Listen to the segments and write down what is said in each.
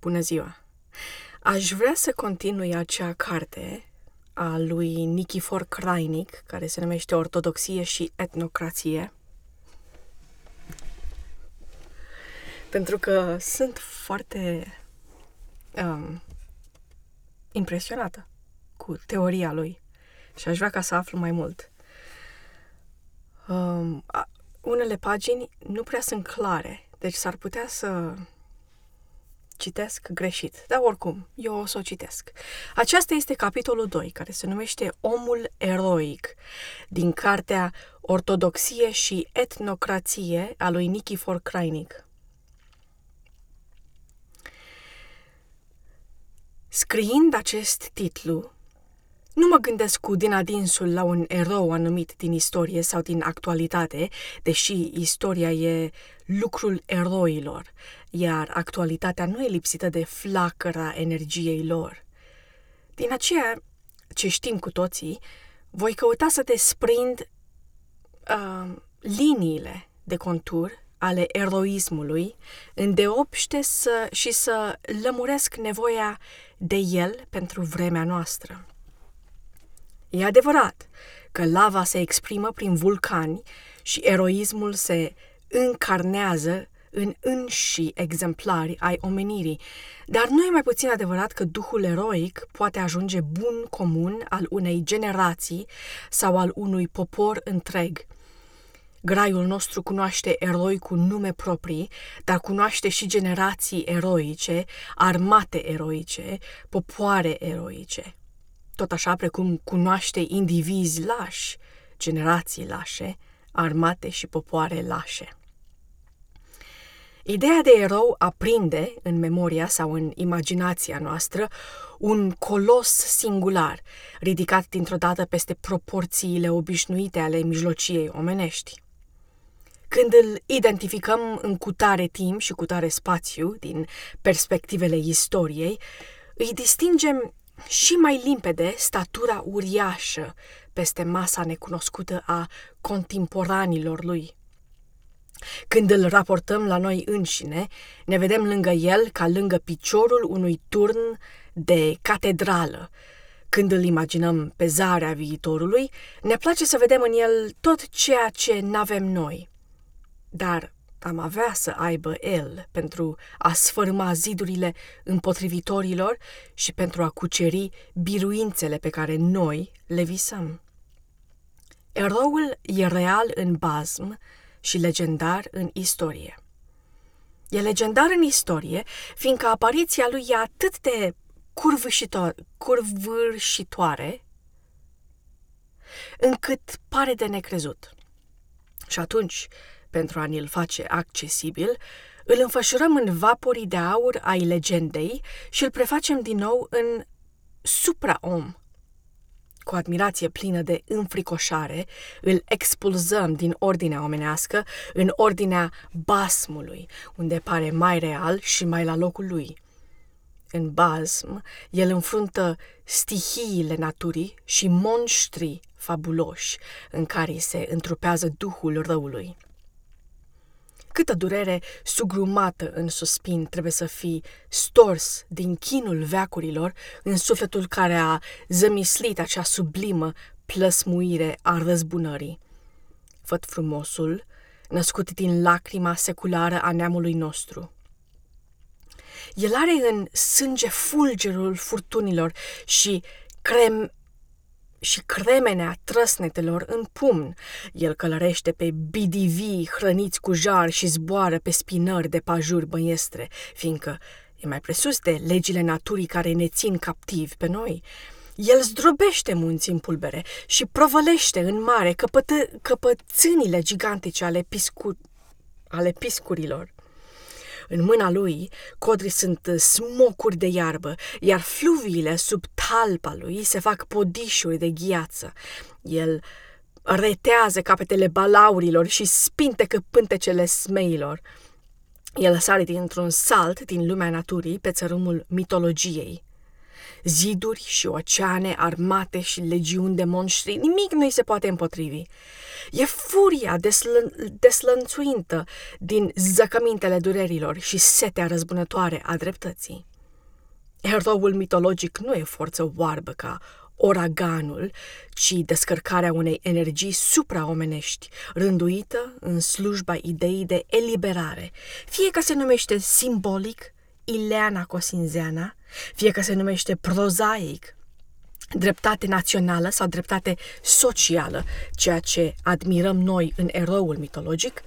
Bună ziua! Aș vrea să continui acea carte a lui Nikifor Krainic, care se numește Ortodoxie și etnocrație. Pentru că sunt foarte um, impresionată cu teoria lui și aș vrea ca să aflu mai mult. Um, a, unele pagini nu prea sunt clare, deci s-ar putea să citesc greșit, dar oricum, eu o să o citesc. Aceasta este capitolul 2, care se numește Omul eroic, din cartea Ortodoxie și etnocrație a lui Nikifor Krainic. Scriind acest titlu, nu mă gândesc cu din adinsul la un erou anumit din istorie sau din actualitate, deși istoria e lucrul eroilor, iar actualitatea nu e lipsită de flacăra energiei lor. Din aceea, ce știm cu toții, voi căuta să desprind uh, liniile de contur ale eroismului, îndeopște să, și să lămuresc nevoia de el pentru vremea noastră. E adevărat că lava se exprimă prin vulcani și eroismul se încarnează în înși exemplari ai omenirii, dar nu e mai puțin adevărat că duhul eroic poate ajunge bun comun al unei generații sau al unui popor întreg. Graiul nostru cunoaște eroi cu nume proprii, dar cunoaște și generații eroice, armate eroice, popoare eroice tot așa precum cunoaște indivizi lași, generații lașe, armate și popoare lașe. Ideea de erou aprinde în memoria sau în imaginația noastră un colos singular, ridicat dintr-o dată peste proporțiile obișnuite ale mijlociei omenești. Când îl identificăm în cutare timp și cutare spațiu, din perspectivele istoriei, îi distingem și mai limpede statura uriașă peste masa necunoscută a contemporanilor lui. Când îl raportăm la noi înșine, ne vedem lângă el ca lângă piciorul unui turn de catedrală. Când îl imaginăm pe zarea viitorului, ne place să vedem în el tot ceea ce n-avem noi. Dar am avea să aibă el pentru a sfârma zidurile împotrivitorilor și pentru a cuceri biruințele pe care noi le visăm. Eroul e real în bazm și legendar în istorie. E legendar în istorie, fiindcă apariția lui e atât de curvârșitoare, încât pare de necrezut. Și atunci, pentru a ne-l face accesibil, îl înfășurăm în vaporii de aur ai legendei și îl prefacem din nou în supra-om. Cu admirație plină de înfricoșare, îl expulzăm din ordinea omenească în ordinea basmului, unde pare mai real și mai la locul lui. În basm, el înfruntă stihiile naturii și monștri fabuloși în care se întrupează duhul răului. Câtă durere sugrumată în suspin trebuie să fii stors din chinul veacurilor în sufletul care a zămislit acea sublimă plăsmuire a răzbunării. Făt frumosul, născut din lacrima seculară a neamului nostru. El are în sânge fulgerul furtunilor și crem și cremenea trăsnetelor în pumn. El călărește pe bidivi hrăniți cu jar și zboară pe spinări de pajuri băiestre, fiindcă e mai presus de legile naturii care ne țin captivi pe noi. El zdrobește munții în pulbere și provălește în mare căpătă, căpățânile gigantice ale, piscu, ale piscurilor. În mâna lui, codrii sunt smocuri de iarbă, iar fluviile sub talpa lui se fac podișuri de gheață. El retează capetele balaurilor și spintecă pântecele smeilor. El sare dintr-un salt din lumea naturii pe țărâmul mitologiei. Ziduri și oceane, armate și legiuni de monștri, nimic nu îi se poate împotrivi. E furia deslă- deslănțuintă din zăcămintele durerilor și setea răzbunătoare a dreptății. Eroul mitologic nu e forță oarbă ca oraganul, ci descărcarea unei energii supraomenești, rânduită în slujba ideii de eliberare, fie că se numește simbolic Ileana Cosinzeana, fie că se numește prozaic dreptate națională sau dreptate socială, ceea ce admirăm noi în eroul mitologic,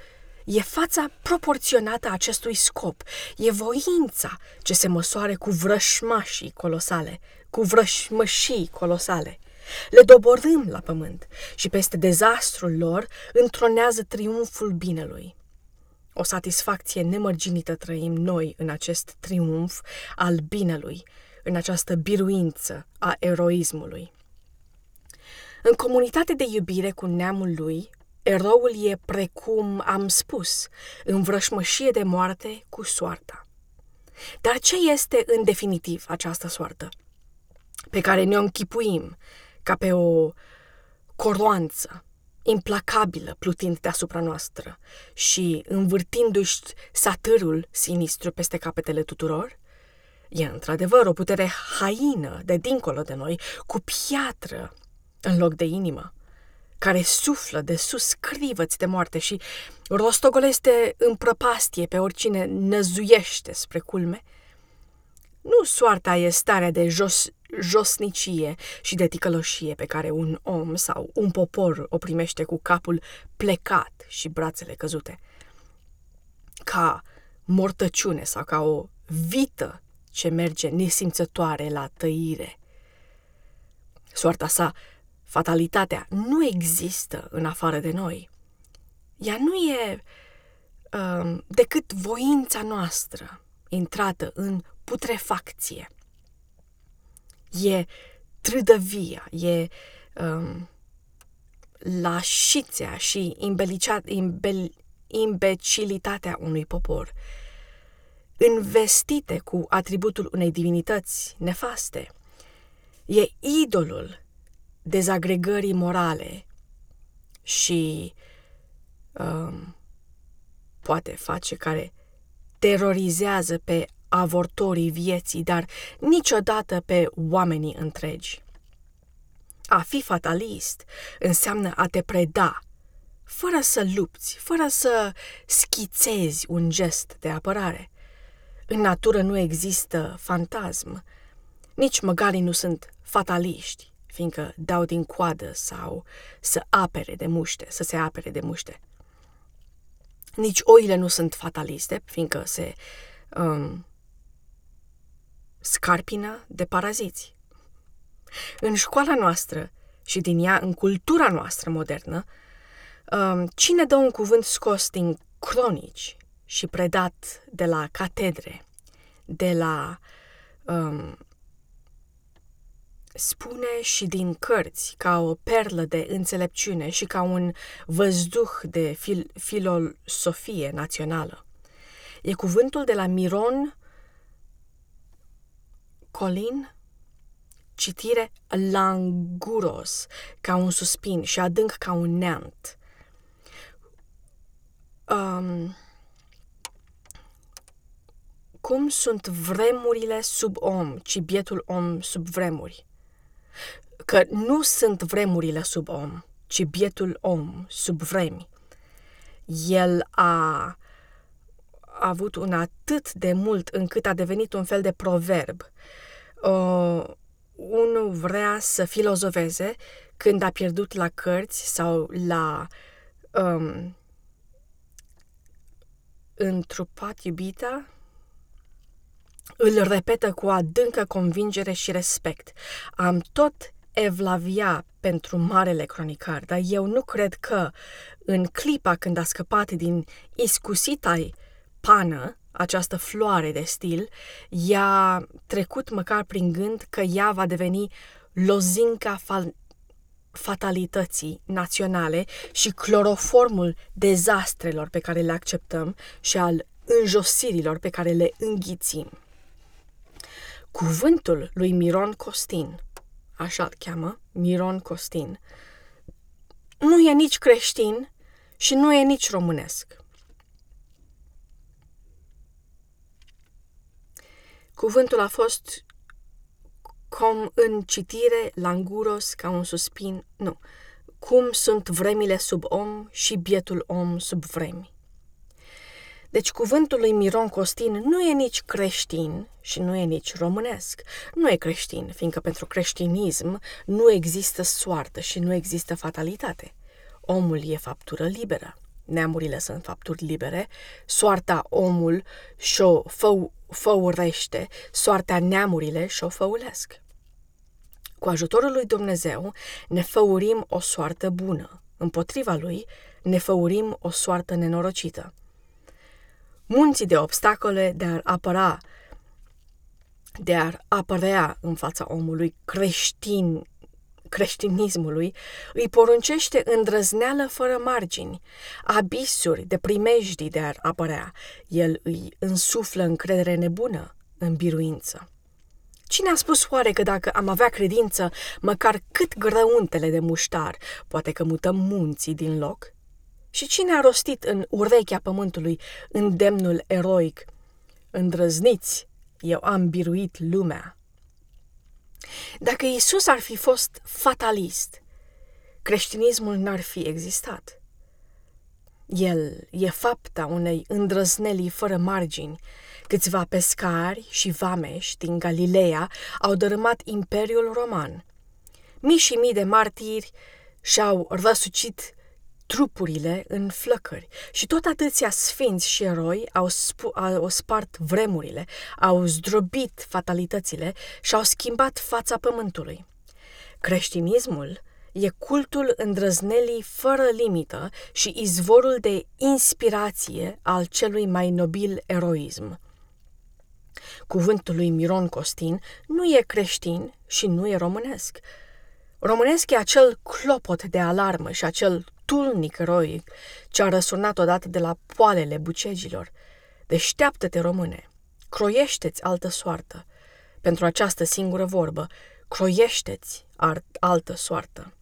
e fața proporționată a acestui scop, e voința ce se măsoare cu vrășmașii colosale, cu vrășmășii colosale. Le doborâm la pământ și peste dezastrul lor întronează triumful binelui. O satisfacție nemărginită trăim noi în acest triumf al binelui, în această biruință a eroismului. În comunitate de iubire cu neamul lui, eroul e precum am spus, în vrășmășie de moarte cu soarta. Dar ce este în definitiv această soartă? Pe care ne-o închipuim ca pe o coroanță implacabilă plutind deasupra noastră și învârtindu-și satârul sinistru peste capetele tuturor? E într-adevăr o putere haină de dincolo de noi, cu piatră în loc de inimă, care suflă de sus crivăți de moarte și rostogolește în prăpastie pe oricine năzuiește spre culme. Nu soarta e starea de jos, josnicie și de ticăloșie pe care un om sau un popor o primește cu capul plecat și brațele căzute. Ca mortăciune sau ca o vită ce merge nesimțătoare la tăire. Soarta sa, fatalitatea, nu există în afară de noi. Ea nu e um, decât voința noastră intrată în putrefacție. E trâdăvia, e um, lașițea și imbel, imbecilitatea unui popor investite cu atributul unei divinități nefaste. E idolul dezagregării morale și um, poate face care terorizează pe avortorii vieții, dar niciodată pe oamenii întregi. A fi fatalist înseamnă a te preda, fără să lupți, fără să schițezi un gest de apărare. În natură nu există fantasm. Nici măgarii nu sunt fataliști, fiindcă dau din coadă sau să apere de muște, să se apere de muște. Nici oile nu sunt fataliste, fiindcă se um, scarpină de paraziți. În școala noastră și din ea în cultura noastră modernă, um, cine dă un cuvânt scos din cronici și predat de la catedre, de la um, spune și din cărți ca o perlă de înțelepciune și ca un văzduh de fil- filosofie națională. E cuvântul de la Miron Colin, citire languros, ca un suspin și adânc ca un neant. Um, cum sunt vremurile sub om, ci bietul om sub vremuri. Că nu sunt vremurile sub om, ci bietul om sub vremi. El a, a avut un atât de mult încât a devenit un fel de proverb. Uh, unul vrea să filozofeze când a pierdut la cărți sau la um, întrupat iubita, îl repetă cu adâncă convingere și respect. Am tot evlavia pentru marele cronicar, dar eu nu cred că, în clipa când a scăpat din iscusita pană, această floare de stil, i-a trecut măcar prin gând că ea va deveni lozinca fal- fatalității naționale și cloroformul dezastrelor pe care le acceptăm și al înjosirilor pe care le înghițim. Cuvântul lui Miron Costin, așa îl cheamă, Miron Costin, nu e nici creștin și nu e nici românesc. Cuvântul a fost cum în citire, languros, ca un suspin, nu, cum sunt vremile sub om și bietul om sub vremi. Deci cuvântul lui Miron Costin nu e nici creștin și nu e nici românesc. Nu e creștin, fiindcă pentru creștinism nu există soartă și nu există fatalitate. Omul e faptură liberă. Neamurile sunt fapturi libere, soarta omul și-o fău, făurește, soarta neamurile și-o făulesc. Cu ajutorul lui Dumnezeu ne făurim o soartă bună, împotriva lui ne făurim o soartă nenorocită. Munții de obstacole de a apăra, de a apărea în fața omului creștin, creștinismului, îi poruncește îndrăzneală fără margini, abisuri de primejdii de a apărea. El îi însuflă încredere nebună în biruință. Cine a spus oare că dacă am avea credință, măcar cât grăuntele de muștar, poate că mutăm munții din loc? Și cine a rostit în urechea pământului îndemnul eroic? Îndrăzniți, eu am biruit lumea. Dacă Isus ar fi fost fatalist, creștinismul n-ar fi existat. El e fapta unei îndrăznelii fără margini. Câțiva pescari și vameși din Galileea au dărâmat Imperiul Roman. Mii și mii de martiri și-au răsucit trupurile în flăcări și tot atâția sfinți și eroi au, spu- au spart vremurile, au zdrobit fatalitățile și au schimbat fața pământului. Creștinismul e cultul îndrăznelii fără limită și izvorul de inspirație al celui mai nobil eroism. Cuvântul lui Miron Costin nu e creștin și nu e românesc. Românesc e acel clopot de alarmă și acel tulnic eroic ce a răsunat odată de la poalele bucegilor. Deșteaptă-te, române, croiește-ți altă soartă. Pentru această singură vorbă, croiește-ți altă soartă.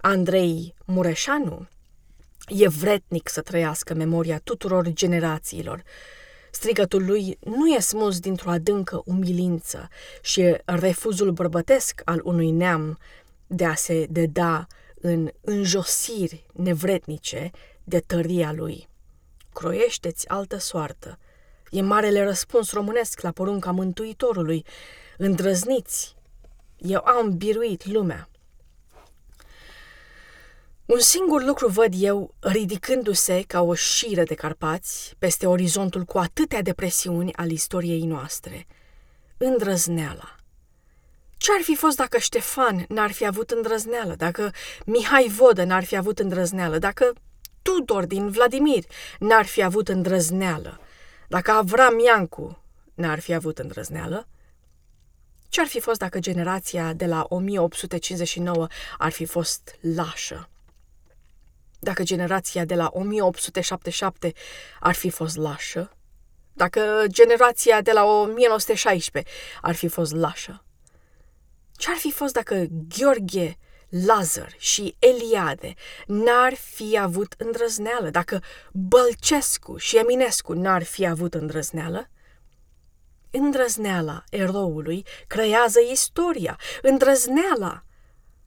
Andrei Mureșanu e vretnic să trăiască memoria tuturor generațiilor. Strigătul lui nu e smuls dintr-o adâncă umilință și e refuzul bărbătesc al unui neam de a se deda în înjosiri nevretnice de tăria lui. Croiește-ți altă soartă. E marele răspuns românesc la porunca Mântuitorului. Îndrăzniți! Eu am biruit lumea. Un singur lucru văd eu ridicându-se ca o șiră de carpați peste orizontul cu atâtea depresiuni al istoriei noastre. Îndrăzneala. Ce-ar fi fost dacă Ștefan n-ar fi avut îndrăzneală, dacă Mihai Vodă n-ar fi avut îndrăzneală, dacă Tudor din Vladimir n-ar fi avut îndrăzneală, dacă Avram Iancu n-ar fi avut îndrăzneală? Ce-ar fi fost dacă generația de la 1859 ar fi fost lașă? Dacă generația de la 1877 ar fi fost lașă? Dacă generația de la 1916 ar fi fost lașă? Ce-ar fi fost dacă Gheorghe, Lazar și Eliade n-ar fi avut îndrăzneală, dacă Bălcescu și Eminescu n-ar fi avut îndrăzneală? Îndrăzneala eroului creează istoria, îndrăzneala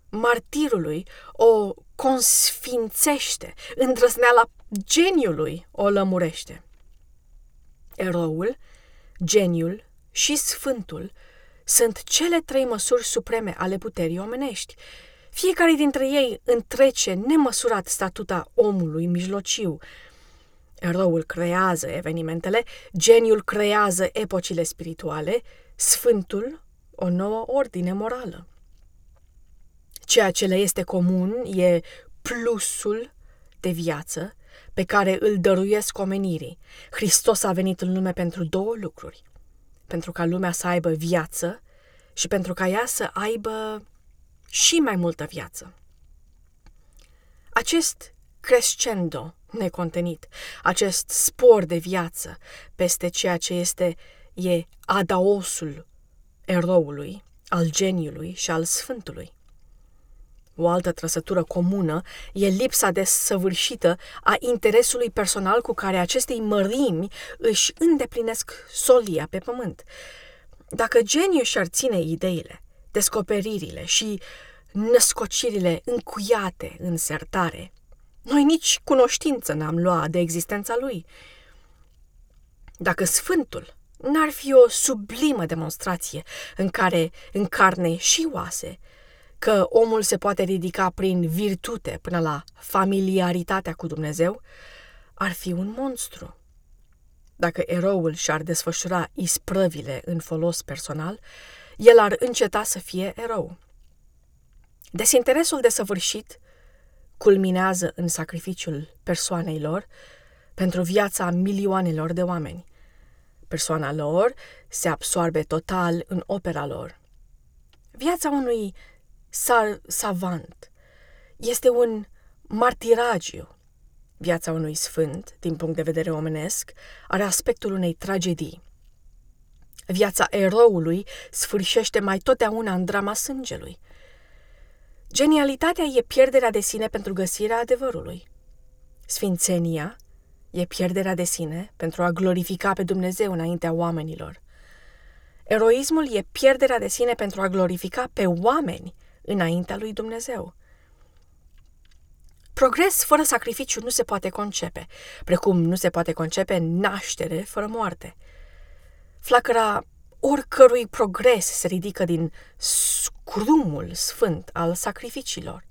martirului o consfințește, îndrăzneala geniului o lămurește. Eroul, geniul și sfântul sunt cele trei măsuri supreme ale puterii omenești. Fiecare dintre ei întrece nemăsurat statuta omului mijlociu. Eroul creează evenimentele, geniul creează epocile spirituale, sfântul o nouă ordine morală. Ceea ce le este comun e plusul de viață pe care îl dăruiesc omenirii. Hristos a venit în lume pentru două lucruri – pentru ca lumea să aibă viață și pentru ca ea să aibă și mai multă viață. Acest crescendo necontenit, acest spor de viață peste ceea ce este e adaosul eroului, al geniului și al sfântului. O altă trăsătură comună e lipsa desăvârșită a interesului personal cu care acestei mărimi își îndeplinesc solia pe pământ. Dacă geniul și-ar ține ideile, descoperirile și născocirile încuiate în sertare, noi nici cunoștință n-am luat de existența lui. Dacă Sfântul n-ar fi o sublimă demonstrație în care, în carne și oase, că omul se poate ridica prin virtute până la familiaritatea cu Dumnezeu, ar fi un monstru. Dacă eroul și-ar desfășura isprăvile în folos personal, el ar înceta să fie erou. Desinteresul desăvârșit culminează în sacrificiul persoanei lor pentru viața milioanelor de oameni. Persoana lor se absoarbe total în opera lor. Viața unui savant este un martiragiu. Viața unui sfânt, din punct de vedere omenesc, are aspectul unei tragedii. Viața eroului sfârșește mai totdeauna în drama sângelui. Genialitatea e pierderea de sine pentru găsirea adevărului. Sfințenia e pierderea de sine pentru a glorifica pe Dumnezeu înaintea oamenilor. Eroismul e pierderea de sine pentru a glorifica pe oameni înaintea lui Dumnezeu. Progres fără sacrificiu nu se poate concepe, precum nu se poate concepe naștere fără moarte. Flacăra oricărui progres se ridică din scrumul sfânt al sacrificiilor.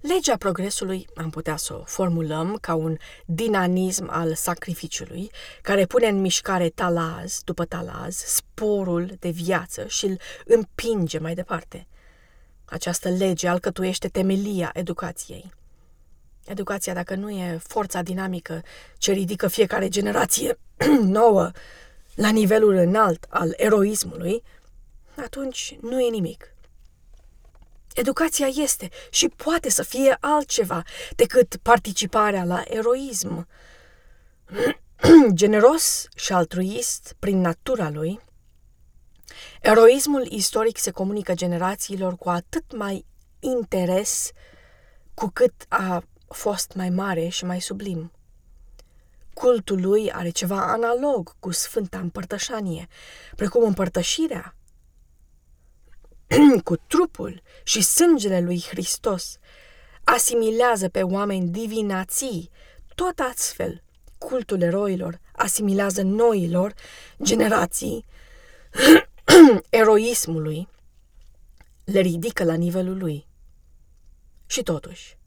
Legea progresului am putea să o formulăm ca un dinamism al sacrificiului, care pune în mișcare talaz după talaz sporul de viață și îl împinge mai departe. Această lege alcătuiește temelia educației. Educația, dacă nu e forța dinamică ce ridică fiecare generație nouă la nivelul înalt al eroismului, atunci nu e nimic. Educația este și poate să fie altceva decât participarea la eroism. Generos și altruist prin natura lui, eroismul istoric se comunică generațiilor cu atât mai interes cu cât a fost mai mare și mai sublim. Cultul lui are ceva analog cu Sfânta Împărtășanie, precum împărtășirea cu trupul și sângele lui Hristos, asimilează pe oameni divinații, tot astfel cultul eroilor asimilează noilor generații eroismului, le ridică la nivelul lui. Și totuși,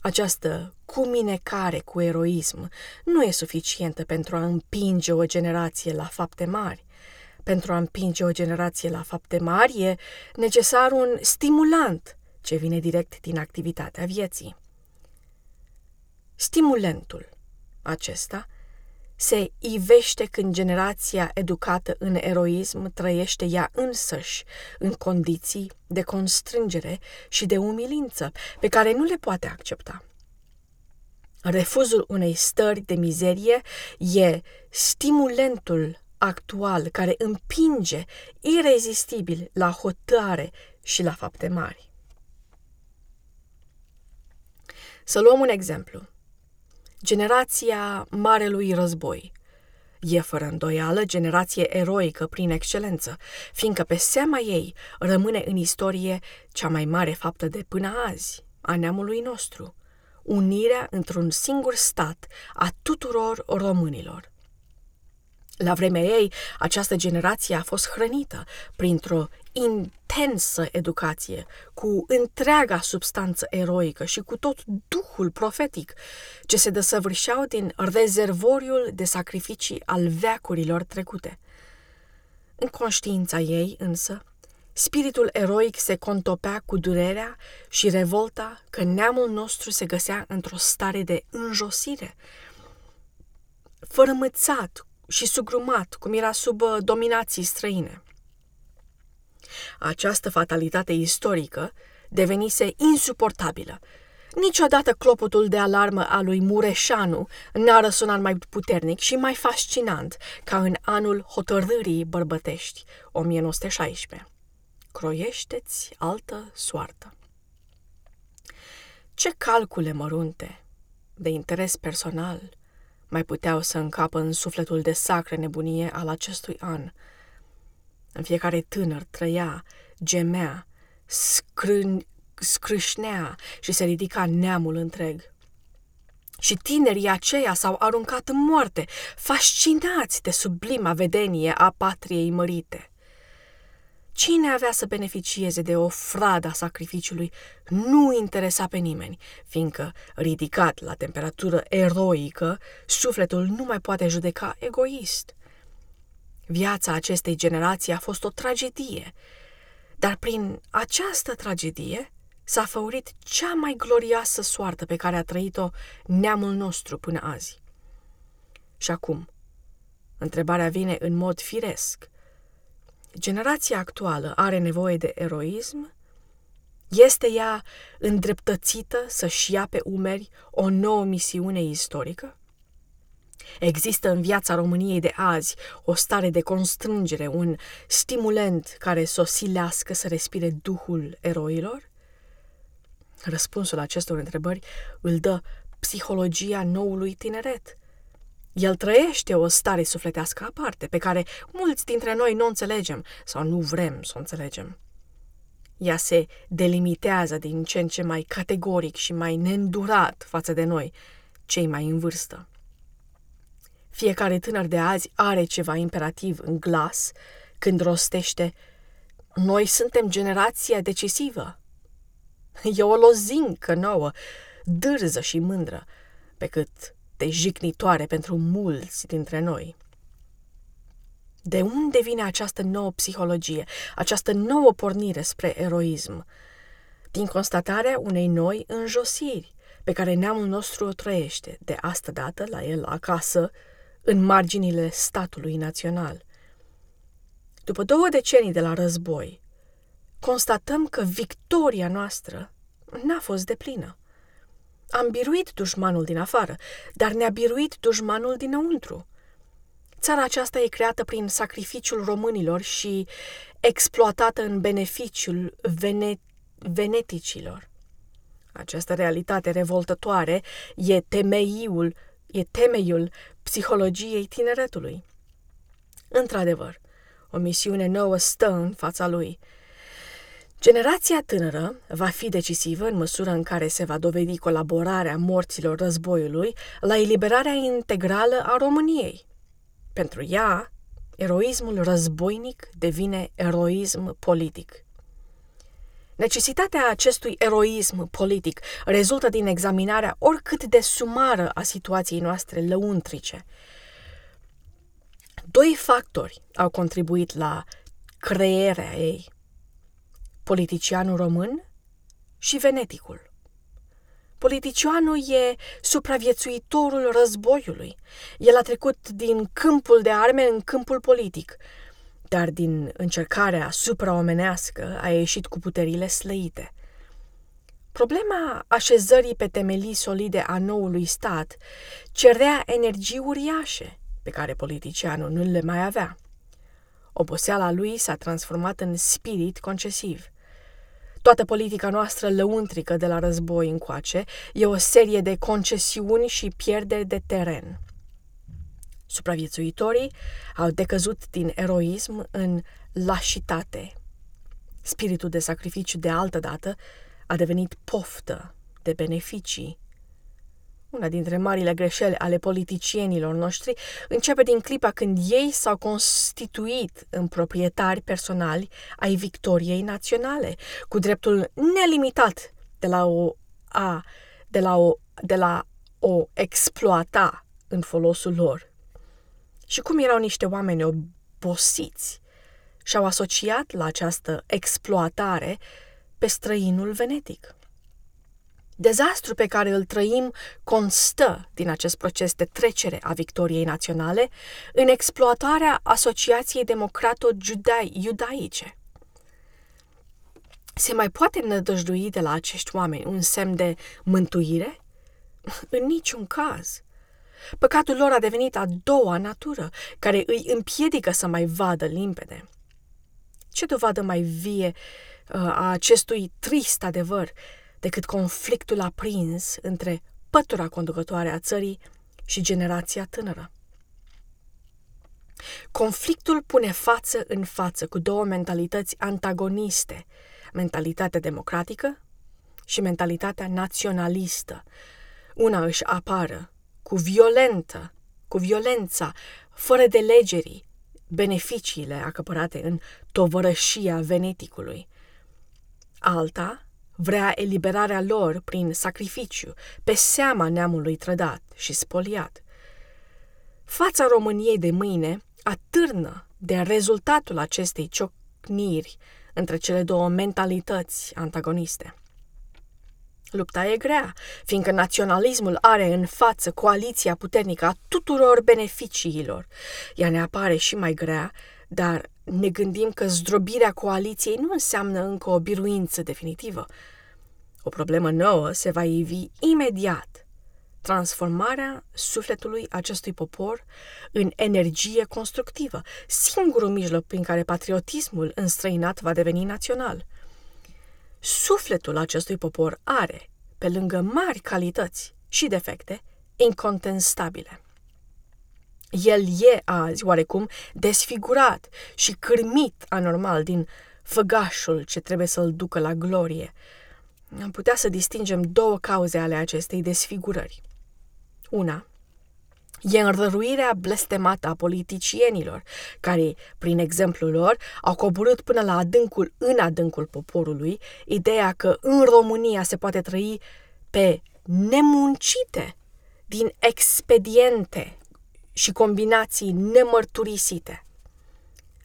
această cuminecare cu eroism nu e suficientă pentru a împinge o generație la fapte mari. Pentru a împinge o generație la fapte mari e necesar un stimulant ce vine direct din activitatea vieții. Stimulentul acesta se ivește când generația educată în eroism trăiește ea însăși în condiții de constrângere și de umilință pe care nu le poate accepta. Refuzul unei stări de mizerie e stimulentul actual care împinge irezistibil la hotare și la fapte mari. Să luăm un exemplu. Generația Marelui Război e fără îndoială generație eroică prin excelență, fiindcă pe seama ei rămâne în istorie cea mai mare faptă de până azi, a neamului nostru, unirea într-un singur stat a tuturor românilor. La vremea ei, această generație a fost hrănită printr-o intensă educație, cu întreaga substanță eroică și cu tot duhul profetic ce se desăvârșeau din rezervoriul de sacrificii al veacurilor trecute. În conștiința ei, însă, spiritul eroic se contopea cu durerea și revolta că neamul nostru se găsea într-o stare de înjosire, fărămățat și sugrumat, cum era sub uh, dominații străine. Această fatalitate istorică devenise insuportabilă. Niciodată clopotul de alarmă al lui Mureșanu n-a răsunat mai puternic și mai fascinant ca în anul hotărârii bărbătești, 1916. Croiește-ți altă soartă. Ce calcule mărunte, de interes personal, mai puteau să încapă în sufletul de sacră nebunie al acestui an. În fiecare tânăr trăia, gemea, scrân, scrâșnea și se ridica neamul întreg. Și tinerii aceia s-au aruncat în moarte, fascinați de sublima vedenie a patriei mărite. Cine avea să beneficieze de o frada sacrificiului nu interesa pe nimeni, fiindcă, ridicat la temperatură eroică, sufletul nu mai poate judeca egoist. Viața acestei generații a fost o tragedie, dar prin această tragedie s-a făurit cea mai glorioasă soartă pe care a trăit-o neamul nostru până azi. Și acum, întrebarea vine în mod firesc – generația actuală are nevoie de eroism? Este ea îndreptățită să-și ia pe umeri o nouă misiune istorică? Există în viața României de azi o stare de constrângere, un stimulent care să o silească să respire duhul eroilor? Răspunsul acestor întrebări îl dă psihologia noului tineret – el trăiește o stare sufletească aparte, pe care mulți dintre noi nu înțelegem sau nu vrem să o înțelegem. Ea se delimitează din ce în ce mai categoric și mai neîndurat față de noi, cei mai în vârstă. Fiecare tânăr de azi are ceva imperativ în glas când rostește Noi suntem generația decisivă. E o lozincă nouă, dârză și mândră, pe cât de jignitoare pentru mulți dintre noi. De unde vine această nouă psihologie, această nouă pornire spre eroism? Din constatarea unei noi înjosiri pe care neamul nostru o trăiește, de asta dată la el acasă, în marginile statului național. După două decenii de la război, constatăm că victoria noastră n-a fost deplină. Am biruit dușmanul din afară, dar ne-a biruit dușmanul dinăuntru. Țara aceasta e creată prin sacrificiul românilor și exploatată în beneficiul vene- veneticilor. Această realitate revoltătoare e temeiul, e temeiul psihologiei tineretului. Într-adevăr, o misiune nouă stă în fața lui – Generația tânără va fi decisivă în măsură în care se va dovedi colaborarea morților războiului la eliberarea integrală a României. Pentru ea, eroismul războinic devine eroism politic. Necesitatea acestui eroism politic rezultă din examinarea oricât de sumară a situației noastre lăuntrice. Doi factori au contribuit la crearea ei – politicianul român și veneticul. Politicianul e supraviețuitorul războiului. El a trecut din câmpul de arme în câmpul politic, dar din încercarea supraomenească a ieșit cu puterile slăite. Problema așezării pe temelii solide a noului stat cerea energii uriașe pe care politicianul nu le mai avea. Oboseala lui s-a transformat în spirit concesiv – Toată politica noastră lăuntrică de la război încoace e o serie de concesiuni și pierderi de teren. Supraviețuitorii au decăzut din eroism în lașitate. Spiritul de sacrificiu de altă dată a devenit poftă de beneficii una dintre marile greșeli ale politicienilor noștri începe din clipa când ei s-au constituit în proprietari personali ai victoriei naționale, cu dreptul nelimitat de la o a de la o de la o exploata în folosul lor. Și cum erau niște oameni obosiți și-au asociat la această exploatare pe străinul venetic. Dezastru pe care îl trăim constă din acest proces de trecere a victoriei naționale în exploatarea Asociației Democrato-Iudaice. Se mai poate nădăjdui de la acești oameni un semn de mântuire? În niciun caz. Păcatul lor a devenit a doua natură, care îi împiedică să mai vadă limpede. Ce dovadă mai vie uh, a acestui trist adevăr decât conflictul aprins între pătura conducătoare a țării și generația tânără? Conflictul pune față în față cu două mentalități antagoniste, mentalitatea democratică și mentalitatea naționalistă. Una își apară cu violentă, cu violența, fără de legerii, beneficiile acăpărate în tovărășia veneticului. Alta vrea eliberarea lor prin sacrificiu, pe seama neamului trădat și spoliat. Fața României de mâine atârnă de rezultatul acestei ciocniri între cele două mentalități antagoniste. Lupta e grea, fiindcă naționalismul are în față coaliția puternică a tuturor beneficiilor. Ea ne apare și mai grea, dar ne gândim că zdrobirea coaliției nu înseamnă încă o biruință definitivă. O problemă nouă se va ivi imediat. Transformarea sufletului acestui popor în energie constructivă, singurul mijloc prin care patriotismul înstrăinat va deveni național – Sufletul acestui popor are, pe lângă mari calități și defecte, incontestabile. El e azi oarecum desfigurat și cârmit anormal din făgașul ce trebuie să-l ducă la glorie. Am putea să distingem două cauze ale acestei desfigurări. Una, E înrăruirea blestemată a politicienilor, care, prin exemplul lor, au coborât până la adâncul, în adâncul poporului, ideea că în România se poate trăi pe nemuncite, din expediente și combinații nemărturisite.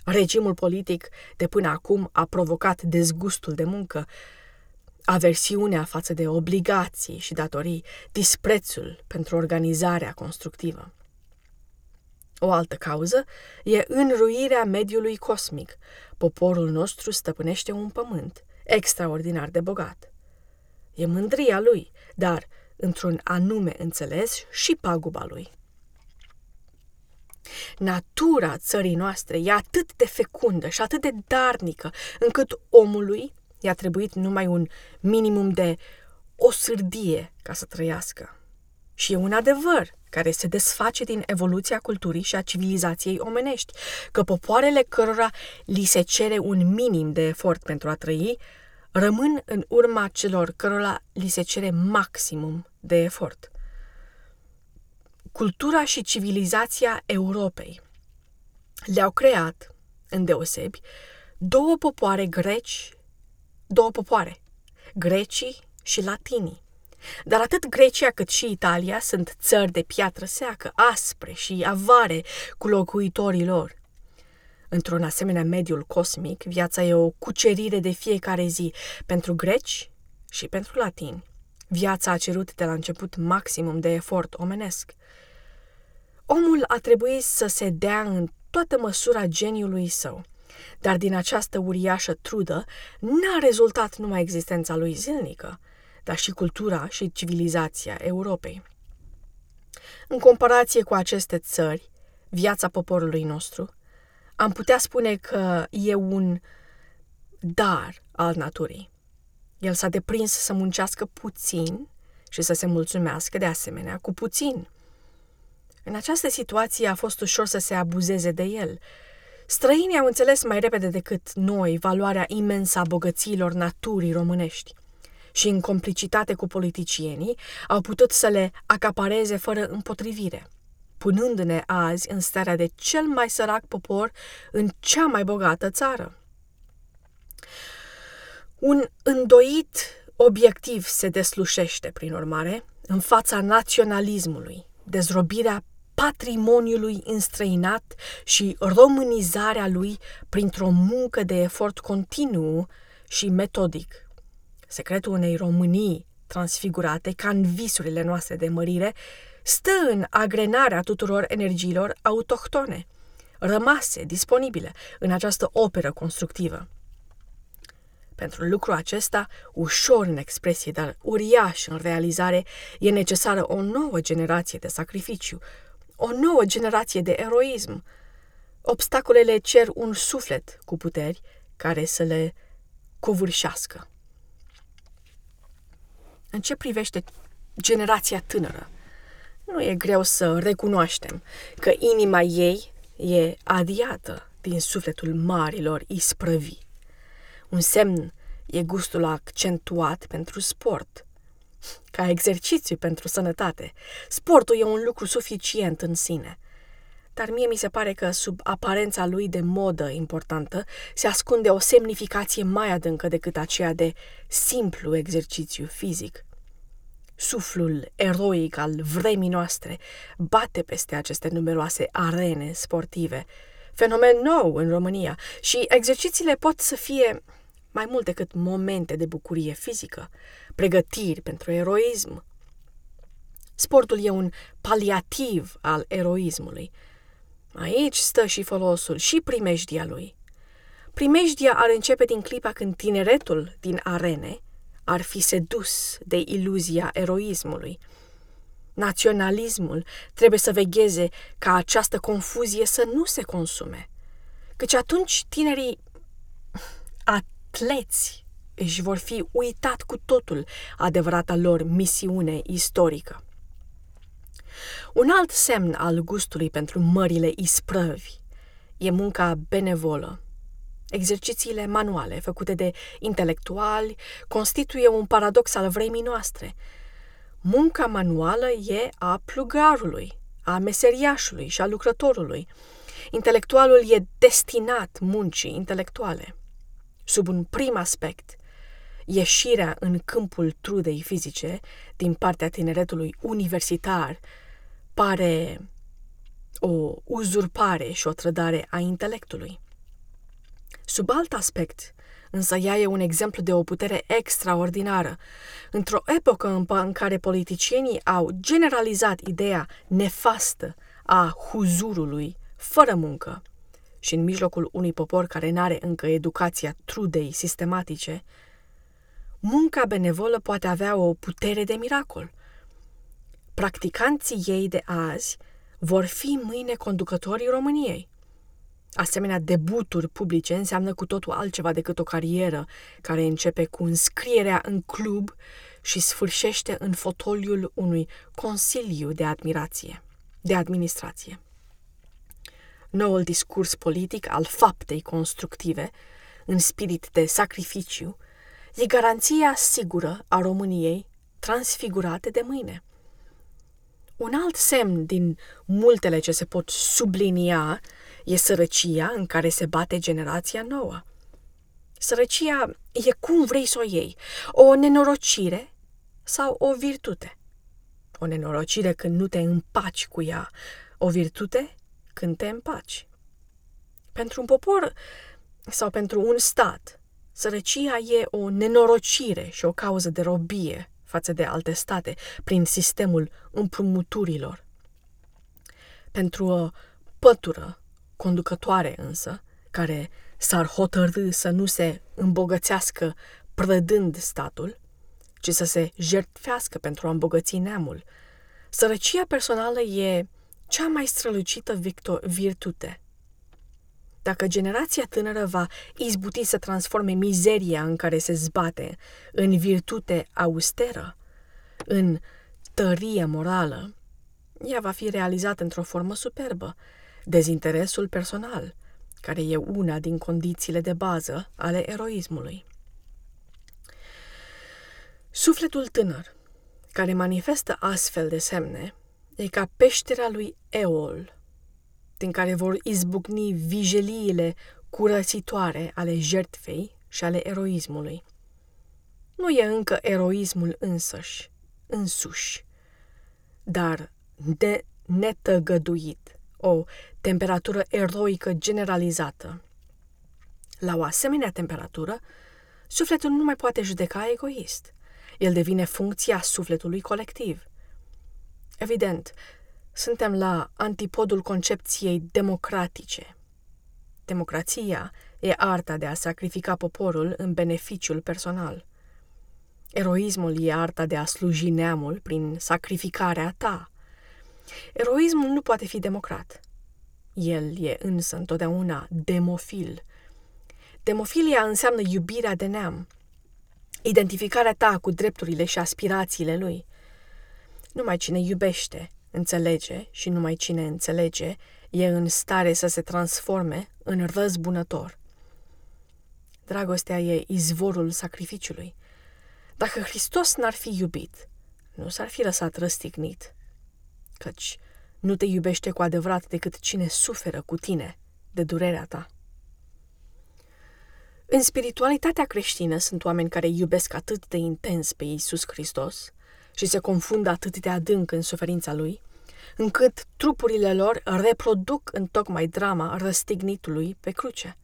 Regimul politic de până acum a provocat dezgustul de muncă, aversiunea față de obligații și datorii, disprețul pentru organizarea constructivă. O altă cauză e înruirea mediului cosmic. Poporul nostru stăpânește un pământ extraordinar de bogat. E mândria lui, dar, într-un anume înțeles, și paguba lui. Natura țării noastre e atât de fecundă și atât de darnică, încât omului i-a trebuit numai un minimum de o sârdie ca să trăiască. Și e un adevăr care se desface din evoluția culturii și a civilizației omenești, că popoarele cărora li se cere un minim de efort pentru a trăi, rămân în urma celor cărora li se cere maximum de efort. Cultura și civilizația Europei le-au creat, îndeosebi, două popoare greci două popoare, grecii și latinii. Dar atât Grecia cât și Italia sunt țări de piatră seacă, aspre și avare cu locuitorii lor. Într-un asemenea mediul cosmic, viața e o cucerire de fiecare zi pentru greci și pentru latini. Viața a cerut de la început maximum de efort omenesc. Omul a trebuit să se dea în toată măsura geniului său – dar din această uriașă trudă n-a rezultat numai existența lui zilnică, dar și cultura și civilizația Europei. În comparație cu aceste țări, viața poporului nostru, am putea spune că e un dar al naturii. El s-a deprins să muncească puțin și să se mulțumească de asemenea cu puțin. În această situație a fost ușor să se abuzeze de el Străinii au înțeles mai repede decât noi valoarea imensă a bogățiilor naturii românești și, în complicitate cu politicienii, au putut să le acapareze fără împotrivire, punându-ne azi în starea de cel mai sărac popor în cea mai bogată țară. Un îndoit obiectiv se deslușește, prin urmare, în fața naționalismului, dezrobirea patrimoniului înstrăinat și românizarea lui printr-o muncă de efort continuu și metodic. Secretul unei Românii transfigurate ca în visurile noastre de mărire stă în agrenarea tuturor energiilor autohtone, rămase disponibile în această operă constructivă. Pentru lucrul acesta, ușor în expresie, dar uriaș în realizare, e necesară o nouă generație de sacrificiu, o nouă generație de eroism. Obstacolele cer un suflet cu puteri care să le covârșească. În ce privește generația tânără, nu e greu să recunoaștem că inima ei e adiată din sufletul marilor isprăvi. Un semn e gustul accentuat pentru sport, ca exercițiu pentru sănătate. Sportul e un lucru suficient în sine. Dar mie mi se pare că sub aparența lui de modă importantă se ascunde o semnificație mai adâncă decât aceea de simplu exercițiu fizic. Suflul eroic al vremii noastre bate peste aceste numeroase arene sportive, fenomen nou în România și exercițiile pot să fie mai mult decât momente de bucurie fizică, pregătiri pentru eroism. Sportul e un paliativ al eroismului. Aici stă și folosul și primejdia lui. Primejdia ar începe din clipa când tineretul din arene ar fi sedus de iluzia eroismului. Naționalismul trebuie să vegheze ca această confuzie să nu se consume, căci atunci tinerii atleți își vor fi uitat cu totul adevărata lor misiune istorică. Un alt semn al gustului pentru mările isprăvi e munca benevolă. Exercițiile manuale făcute de intelectuali constituie un paradox al vremii noastre. Munca manuală e a plugarului, a meseriașului și a lucrătorului. Intelectualul e destinat muncii intelectuale. Sub un prim aspect, ieșirea în câmpul trudei fizice din partea tineretului universitar pare o uzurpare și o trădare a intelectului. Sub alt aspect, însă ea e un exemplu de o putere extraordinară. Într-o epocă în care politicienii au generalizat ideea nefastă a huzurului, fără muncă, și în mijlocul unui popor care n-are încă educația trudei sistematice, munca benevolă poate avea o putere de miracol. Practicanții ei de azi vor fi mâine conducătorii României. Asemenea, debuturi publice înseamnă cu totul altceva decât o carieră care începe cu înscrierea în club și sfârșește în fotoliul unui consiliu de admirație, de administrație. Noul discurs politic al faptei constructive, în spirit de sacrificiu, e garanția sigură a României transfigurate de mâine. Un alt semn din multele ce se pot sublinia e sărăcia în care se bate generația nouă. Sărăcia e cum vrei să o iei, o nenorocire sau o virtute. O nenorocire când nu te împaci cu ea, o virtute când te împaci. Pentru un popor sau pentru un stat, sărăcia e o nenorocire și o cauză de robie față de alte state prin sistemul împrumuturilor. Pentru o pătură conducătoare însă, care s-ar hotărâ să nu se îmbogățească prădând statul, ci să se jertfească pentru a îmbogăți neamul, sărăcia personală e cea mai strălucită virtute. Dacă generația tânără va izbuti să transforme mizeria în care se zbate în virtute austeră, în tărie morală, ea va fi realizată într-o formă superbă, dezinteresul personal, care e una din condițiile de bază ale eroismului. Sufletul tânăr, care manifestă astfel de semne, e ca peștera lui Eol, din care vor izbucni vijeliile curățitoare ale jertfei și ale eroismului. Nu e încă eroismul însăși, însuși, dar de netăgăduit, o temperatură eroică generalizată. La o asemenea temperatură, sufletul nu mai poate judeca egoist. El devine funcția sufletului colectiv. Evident, suntem la antipodul concepției democratice. Democrația e arta de a sacrifica poporul în beneficiul personal. Eroismul e arta de a sluji neamul prin sacrificarea ta. Eroismul nu poate fi democrat. El e însă întotdeauna demofil. Demofilia înseamnă iubirea de neam, identificarea ta cu drepturile și aspirațiile lui. Numai cine iubește, înțelege și numai cine înțelege e în stare să se transforme în răzbunător. Dragostea e izvorul sacrificiului. Dacă Hristos n-ar fi iubit, nu s-ar fi lăsat răstignit, căci nu te iubește cu adevărat decât cine suferă cu tine de durerea ta. În spiritualitatea creștină sunt oameni care iubesc atât de intens pe Iisus Hristos și se confundă atât de adânc în suferința Lui, încât trupurile lor reproduc în tocmai drama răstignitului pe cruce.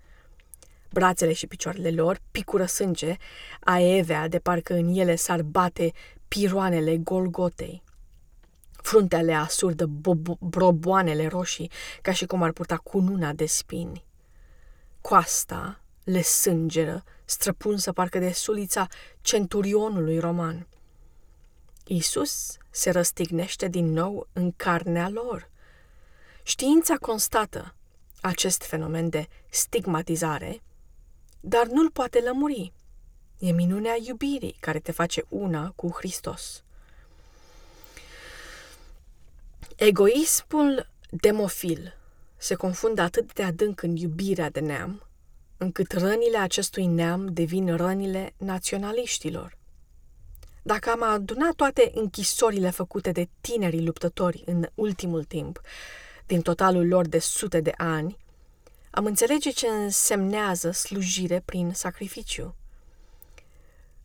Brațele și picioarele lor picură sânge, aevea de parcă în ele s-ar bate piroanele Golgotei. Fruntea le asurdă broboanele roșii, ca și cum ar purta cununa de spini. Coasta le sângeră, străpunsă parcă de sulița centurionului roman. Isus se răstignește din nou în carnea lor. Știința constată acest fenomen de stigmatizare, dar nu-l poate lămuri. E minunea iubirii care te face una cu Hristos. Egoismul demofil se confundă atât de adânc în iubirea de neam, încât rănile acestui neam devin rănile naționaliștilor. Dacă am adunat toate închisorile făcute de tinerii luptători în ultimul timp, din totalul lor de sute de ani, am înțelege ce însemnează slujire prin sacrificiu.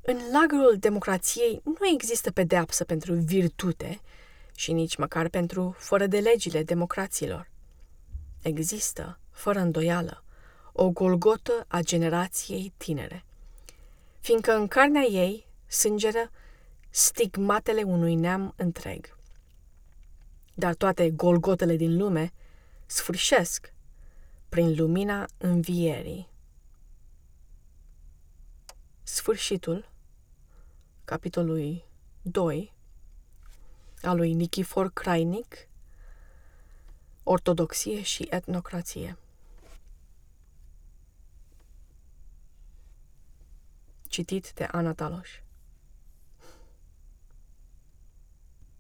În lagărul democrației nu există pedeapsă pentru virtute și nici măcar pentru fără de legile democraților. Există, fără îndoială, o golgotă a generației tinere, fiindcă în carnea ei sângeră stigmatele unui neam întreg. Dar toate golgotele din lume sfârșesc prin lumina învierii. Sfârșitul capitolului 2 al lui Nikifor Crainic Ortodoxie și etnocrație. Citit de Ana Taloș